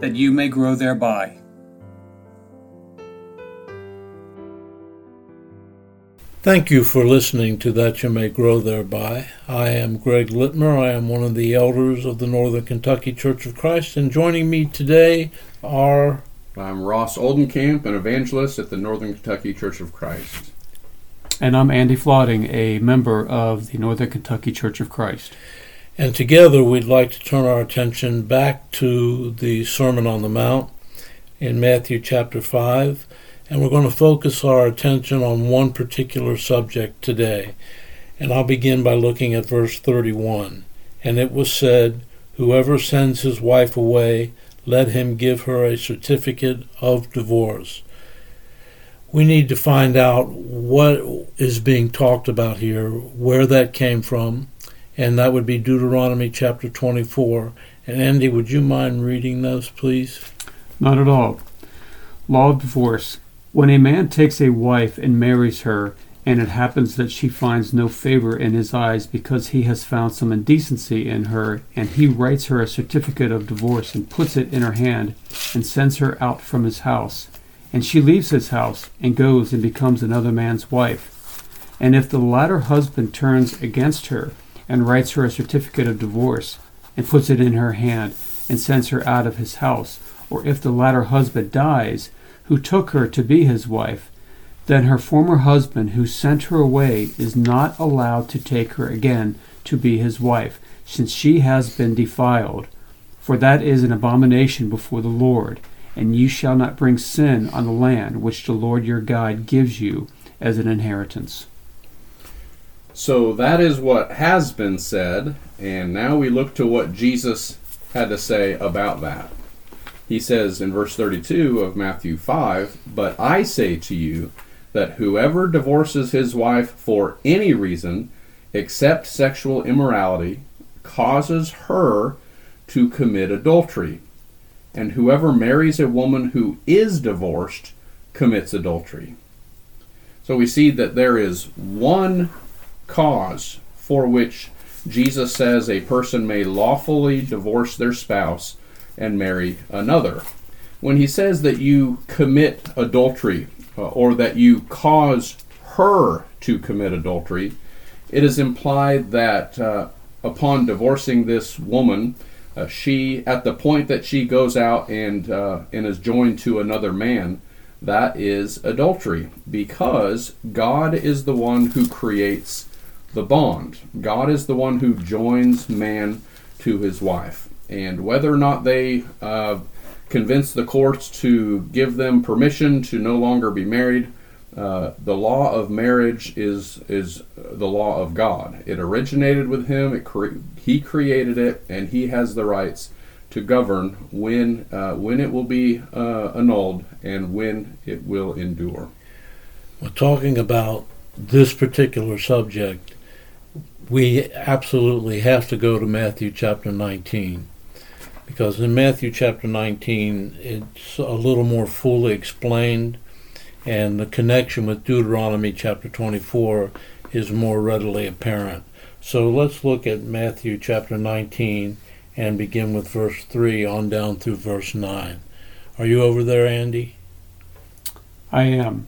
that you may grow thereby. Thank you for listening to That You May Grow Thereby. I am Greg Littmer. I am one of the elders of the Northern Kentucky Church of Christ, and joining me today are. I'm Ross Oldenkamp, an evangelist at the Northern Kentucky Church of Christ. And I'm Andy Flodding, a member of the Northern Kentucky Church of Christ. And together we'd like to turn our attention back to the Sermon on the Mount in Matthew chapter 5. And we're going to focus our attention on one particular subject today. And I'll begin by looking at verse 31. And it was said, Whoever sends his wife away, let him give her a certificate of divorce. We need to find out what is being talked about here, where that came from, and that would be Deuteronomy chapter 24. And Andy, would you mind reading those, please? Not at all. Law of divorce. When a man takes a wife and marries her, and it happens that she finds no favor in his eyes because he has found some indecency in her, and he writes her a certificate of divorce and puts it in her hand and sends her out from his house, and she leaves his house and goes and becomes another man's wife. And if the latter husband turns against her, and writes her a certificate of divorce and puts it in her hand and sends her out of his house, or if the latter husband dies, who took her to be his wife, then her former husband who sent her away is not allowed to take her again to be his wife, since she has been defiled. For that is an abomination before the Lord, and you shall not bring sin on the land which the Lord your God gives you as an inheritance. So that is what has been said, and now we look to what Jesus had to say about that. He says in verse 32 of Matthew 5 But I say to you that whoever divorces his wife for any reason except sexual immorality causes her to commit adultery, and whoever marries a woman who is divorced commits adultery. So we see that there is one cause for which Jesus says a person may lawfully divorce their spouse and marry another. When he says that you commit adultery uh, or that you cause her to commit adultery, it is implied that uh, upon divorcing this woman, uh, she, at the point that she goes out and uh, and is joined to another man, that is adultery, because God is the one who creates the bond. God is the one who joins man to his wife. And whether or not they uh, convince the courts to give them permission to no longer be married, uh, the law of marriage is is the law of God. It originated with Him. It cre- He created it, and He has the rights to govern when uh, when it will be uh, annulled and when it will endure. Well, talking about this particular subject, we absolutely have to go to Matthew chapter 19 because in Matthew chapter 19 it's a little more fully explained and the connection with Deuteronomy chapter 24 is more readily apparent. So let's look at Matthew chapter 19 and begin with verse 3 on down through verse 9. Are you over there, Andy? I am.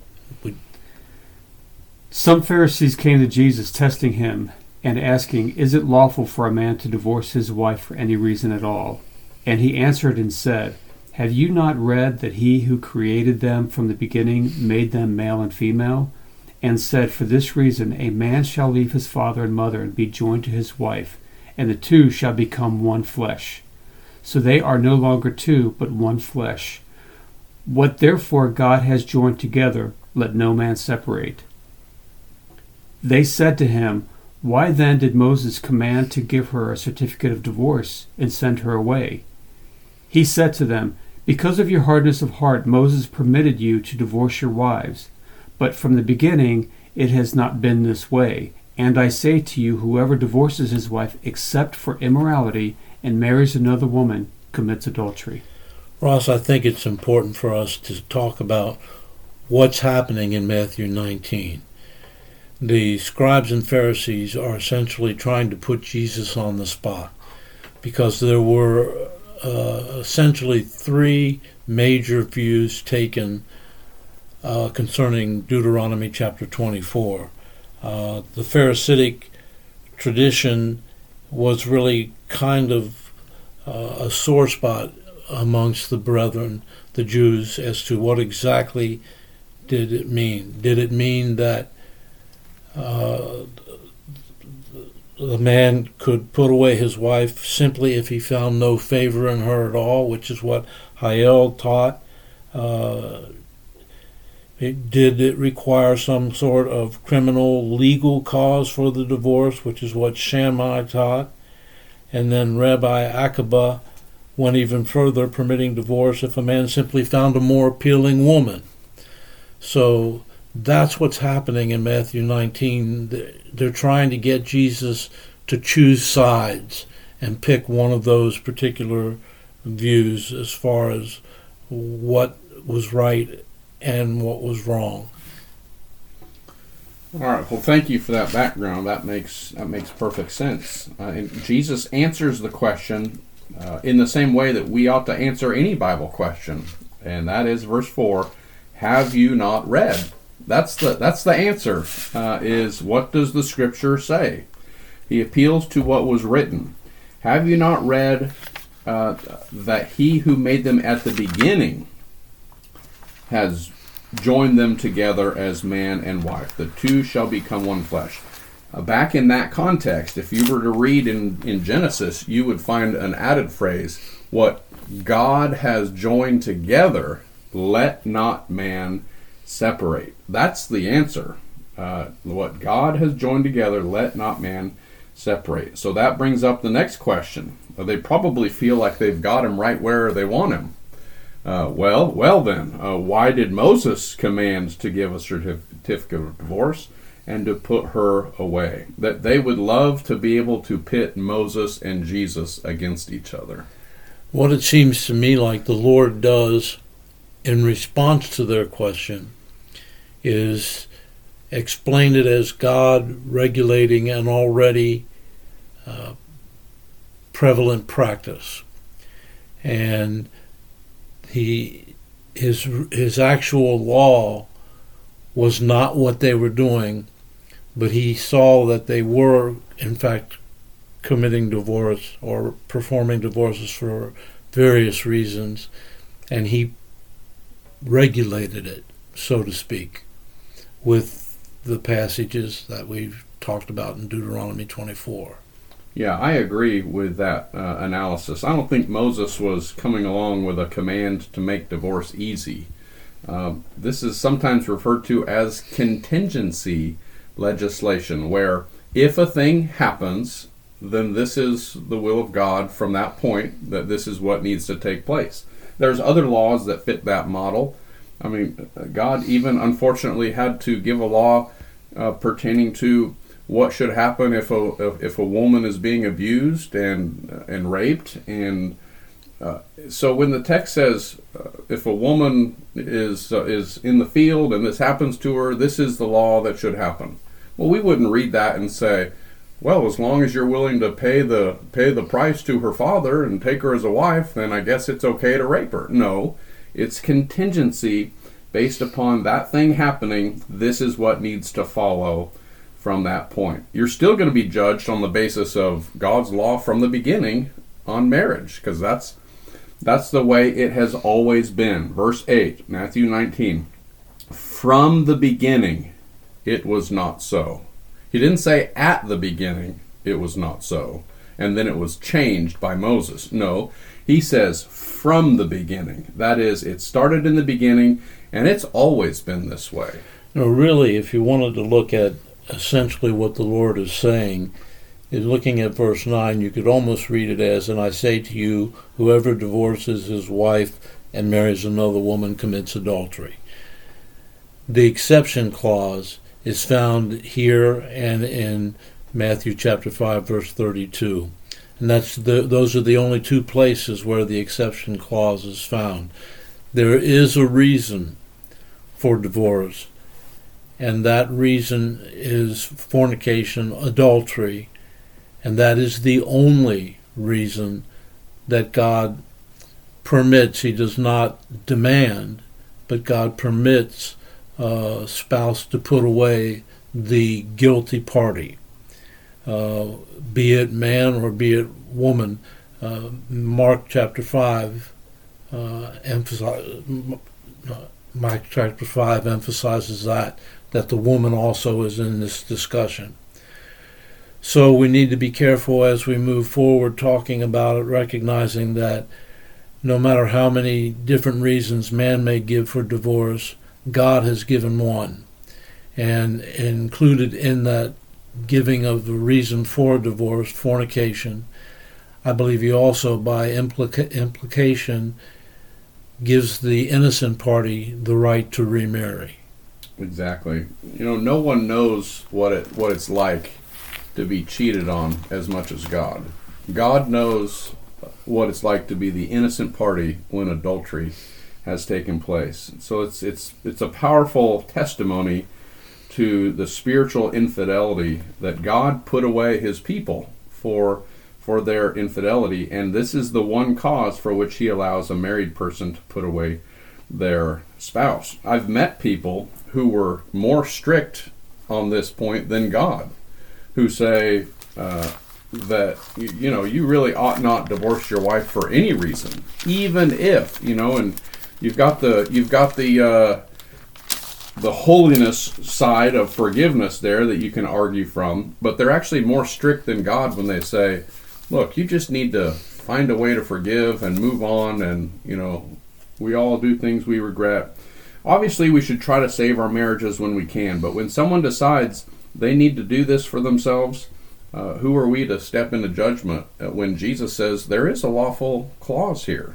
Some Pharisees came to Jesus testing him and asking, Is it lawful for a man to divorce his wife for any reason at all? And he answered and said, Have you not read that he who created them from the beginning made them male and female? And said, For this reason a man shall leave his father and mother and be joined to his wife, and the two shall become one flesh. So they are no longer two, but one flesh. What therefore God has joined together, let no man separate. They said to him, why then did Moses command to give her a certificate of divorce and send her away? He said to them, Because of your hardness of heart, Moses permitted you to divorce your wives. But from the beginning, it has not been this way. And I say to you, whoever divorces his wife except for immorality and marries another woman commits adultery. Ross, I think it's important for us to talk about what's happening in Matthew 19. The scribes and Pharisees are essentially trying to put Jesus on the spot because there were uh, essentially three major views taken uh, concerning Deuteronomy chapter 24. Uh, the Pharisaic tradition was really kind of uh, a sore spot amongst the brethren, the Jews, as to what exactly did it mean. Did it mean that uh, the man could put away his wife simply if he found no favor in her at all, which is what Hillel taught? Uh, it, did it require some sort of criminal legal cause for the divorce, which is what Shammai taught? And then Rabbi Akiba went even further, permitting divorce if a man simply found a more appealing woman. So that's what's happening in Matthew 19. They're trying to get Jesus to choose sides and pick one of those particular views as far as what was right and what was wrong. All right. Well, thank you for that background. That makes that makes perfect sense. Uh, Jesus answers the question uh, in the same way that we ought to answer any Bible question, and that is verse four: Have you not read? That's the that's the answer. Uh, is what does the Scripture say? He appeals to what was written. Have you not read uh, that He who made them at the beginning has joined them together as man and wife. The two shall become one flesh. Uh, back in that context, if you were to read in, in Genesis, you would find an added phrase what God has joined together, let not man separate. That's the answer. Uh, what God has joined together, let not man separate. So that brings up the next question. They probably feel like they've got him right where they want him. Uh, well, well then, uh, why did Moses command to give a certificate of divorce and to put her away? That they would love to be able to pit Moses and Jesus against each other. What it seems to me like the Lord does in response to their question is explain it as God regulating an already uh, prevalent practice. And he his his actual law was not what they were doing, but he saw that they were in fact committing divorce or performing divorces for various reasons, and he regulated it, so to speak, with the passages that we've talked about in Deuteronomy 24. Yeah, I agree with that uh, analysis. I don't think Moses was coming along with a command to make divorce easy. Uh, this is sometimes referred to as contingency legislation, where if a thing happens, then this is the will of God from that point, that this is what needs to take place. There's other laws that fit that model. I mean, God even unfortunately had to give a law uh, pertaining to what should happen if a if a woman is being abused and and raped. And uh, so when the text says uh, if a woman is uh, is in the field and this happens to her this is the law that should happen. Well we wouldn't read that and say well as long as you're willing to pay the pay the price to her father and take her as a wife then I guess it's okay to rape her. No it's contingency based upon that thing happening this is what needs to follow from that point. You're still going to be judged on the basis of God's law from the beginning on marriage because that's that's the way it has always been. Verse 8, Matthew 19. From the beginning it was not so. He didn't say at the beginning it was not so and then it was changed by Moses. No, he says from the beginning. That is, it started in the beginning and it's always been this way. No, really, if you wanted to look at essentially what the Lord is saying in looking at verse 9, you could almost read it as, And I say to you, whoever divorces his wife and marries another woman commits adultery. The exception clause is found here and in Matthew chapter 5, verse 32. And that's the, those are the only two places where the exception clause is found. There is a reason for divorce, and that reason is fornication, adultery, and that is the only reason that God permits. He does not demand, but God permits a spouse to put away the guilty party, uh, be it man or be it woman. Uh, Mark chapter 5 uh, emphasize, Mark chapter 5 emphasizes that, that the woman also is in this discussion. So we need to be careful as we move forward talking about it, recognizing that no matter how many different reasons man may give for divorce, God has given one. And included in that giving of the reason for divorce, fornication, I believe he also, by implica- implication, gives the innocent party the right to remarry. Exactly. You know, no one knows what it what it's like to be cheated on as much as God. God knows what it's like to be the innocent party when adultery has taken place. So it's it's it's a powerful testimony to the spiritual infidelity that God put away his people for for their infidelity and this is the one cause for which he allows a married person to put away their spouse. I've met people who were more strict on this point than God who say uh, that you know you really ought not divorce your wife for any reason, even if you know, and you've got the you've got the uh, the holiness side of forgiveness there that you can argue from, but they're actually more strict than God when they say, look, you just need to find a way to forgive and move on, and you know, we all do things we regret. Obviously, we should try to save our marriages when we can, but when someone decides they need to do this for themselves. Uh, who are we to step into judgment when Jesus says there is a lawful clause here?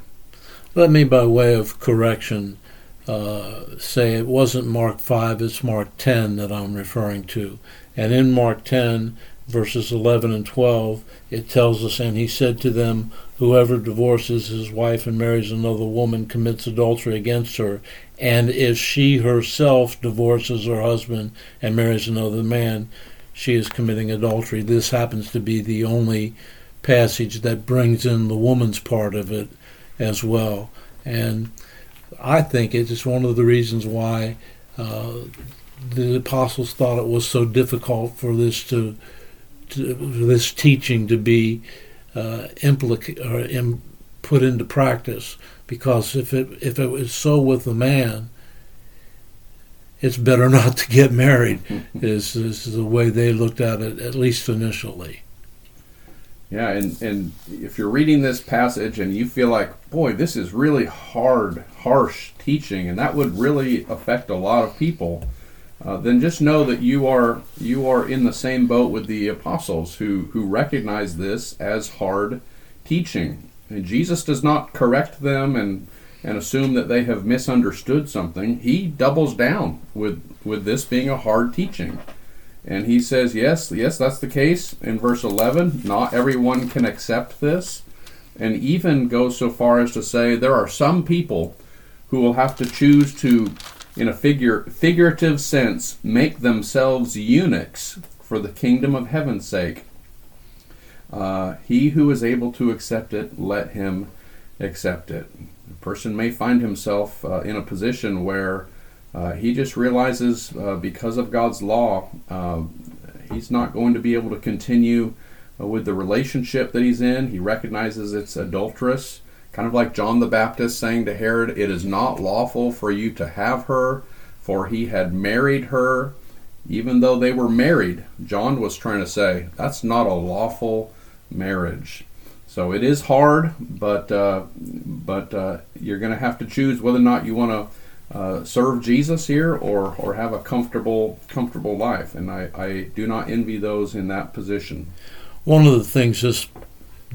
Let me, by way of correction, uh, say it wasn't Mark 5, it's Mark 10 that I'm referring to. And in Mark 10, verses 11 and 12, it tells us, And he said to them, Whoever divorces his wife and marries another woman commits adultery against her. And if she herself divorces her husband and marries another man, she is committing adultery. This happens to be the only passage that brings in the woman's part of it as well. And I think it is one of the reasons why uh, the apostles thought it was so difficult for this to, to this teaching to be uh, implica- or Im- put into practice because if it if it was so with a man, it's better not to get married. is is the way they looked at it, at least initially. Yeah, and and if you're reading this passage and you feel like, boy, this is really hard, harsh teaching, and that would really affect a lot of people, uh, then just know that you are you are in the same boat with the apostles who who recognize this as hard teaching. And Jesus does not correct them and and assume that they have misunderstood something. He doubles down with with this being a hard teaching. And he says, yes, yes, that's the case. In verse 11, not everyone can accept this. And even goes so far as to say there are some people who will have to choose to, in a figure, figurative sense, make themselves eunuchs for the kingdom of heaven's sake. Uh, he who is able to accept it, let him accept it. A person may find himself uh, in a position where uh, he just realizes uh, because of God's law, uh, he's not going to be able to continue uh, with the relationship that he's in. He recognizes it's adulterous, kind of like John the Baptist saying to Herod, It is not lawful for you to have her, for he had married her. Even though they were married, John was trying to say, That's not a lawful marriage. So it is hard, but uh, but uh, you're going to have to choose whether or not you want to uh, serve Jesus here or or have a comfortable comfortable life. And I, I do not envy those in that position. One of the things this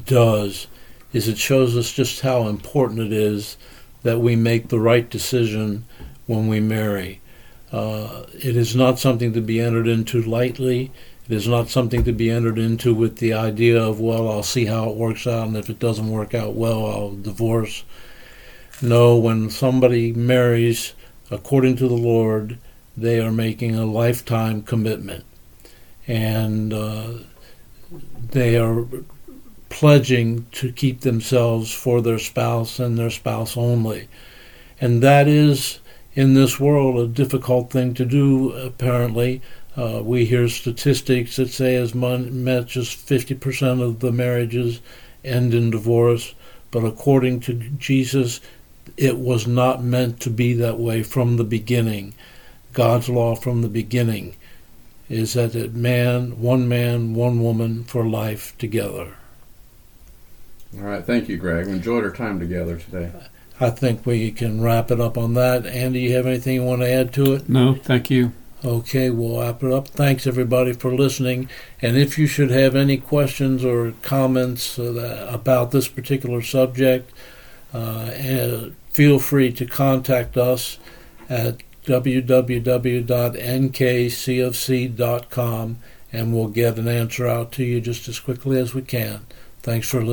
does is it shows us just how important it is that we make the right decision when we marry. Uh, it is not something to be entered into lightly. It is not something to be entered into with the idea of, well, I'll see how it works out, and if it doesn't work out well, I'll divorce. No, when somebody marries according to the Lord, they are making a lifetime commitment. And uh, they are pledging to keep themselves for their spouse and their spouse only. And that is, in this world, a difficult thing to do, apparently. Uh, we hear statistics that say as much as 50% of the marriages end in divorce, but according to Jesus, it was not meant to be that way from the beginning. God's law from the beginning is that a man, one man, one woman for life together. All right, thank you, Greg. We enjoyed our time together today. I think we can wrap it up on that. Andy, you have anything you want to add to it? No, thank you. Okay, we'll wrap it up. Thanks everybody for listening. And if you should have any questions or comments uh, about this particular subject, uh, feel free to contact us at www.nkcfc.com and we'll get an answer out to you just as quickly as we can. Thanks for listening.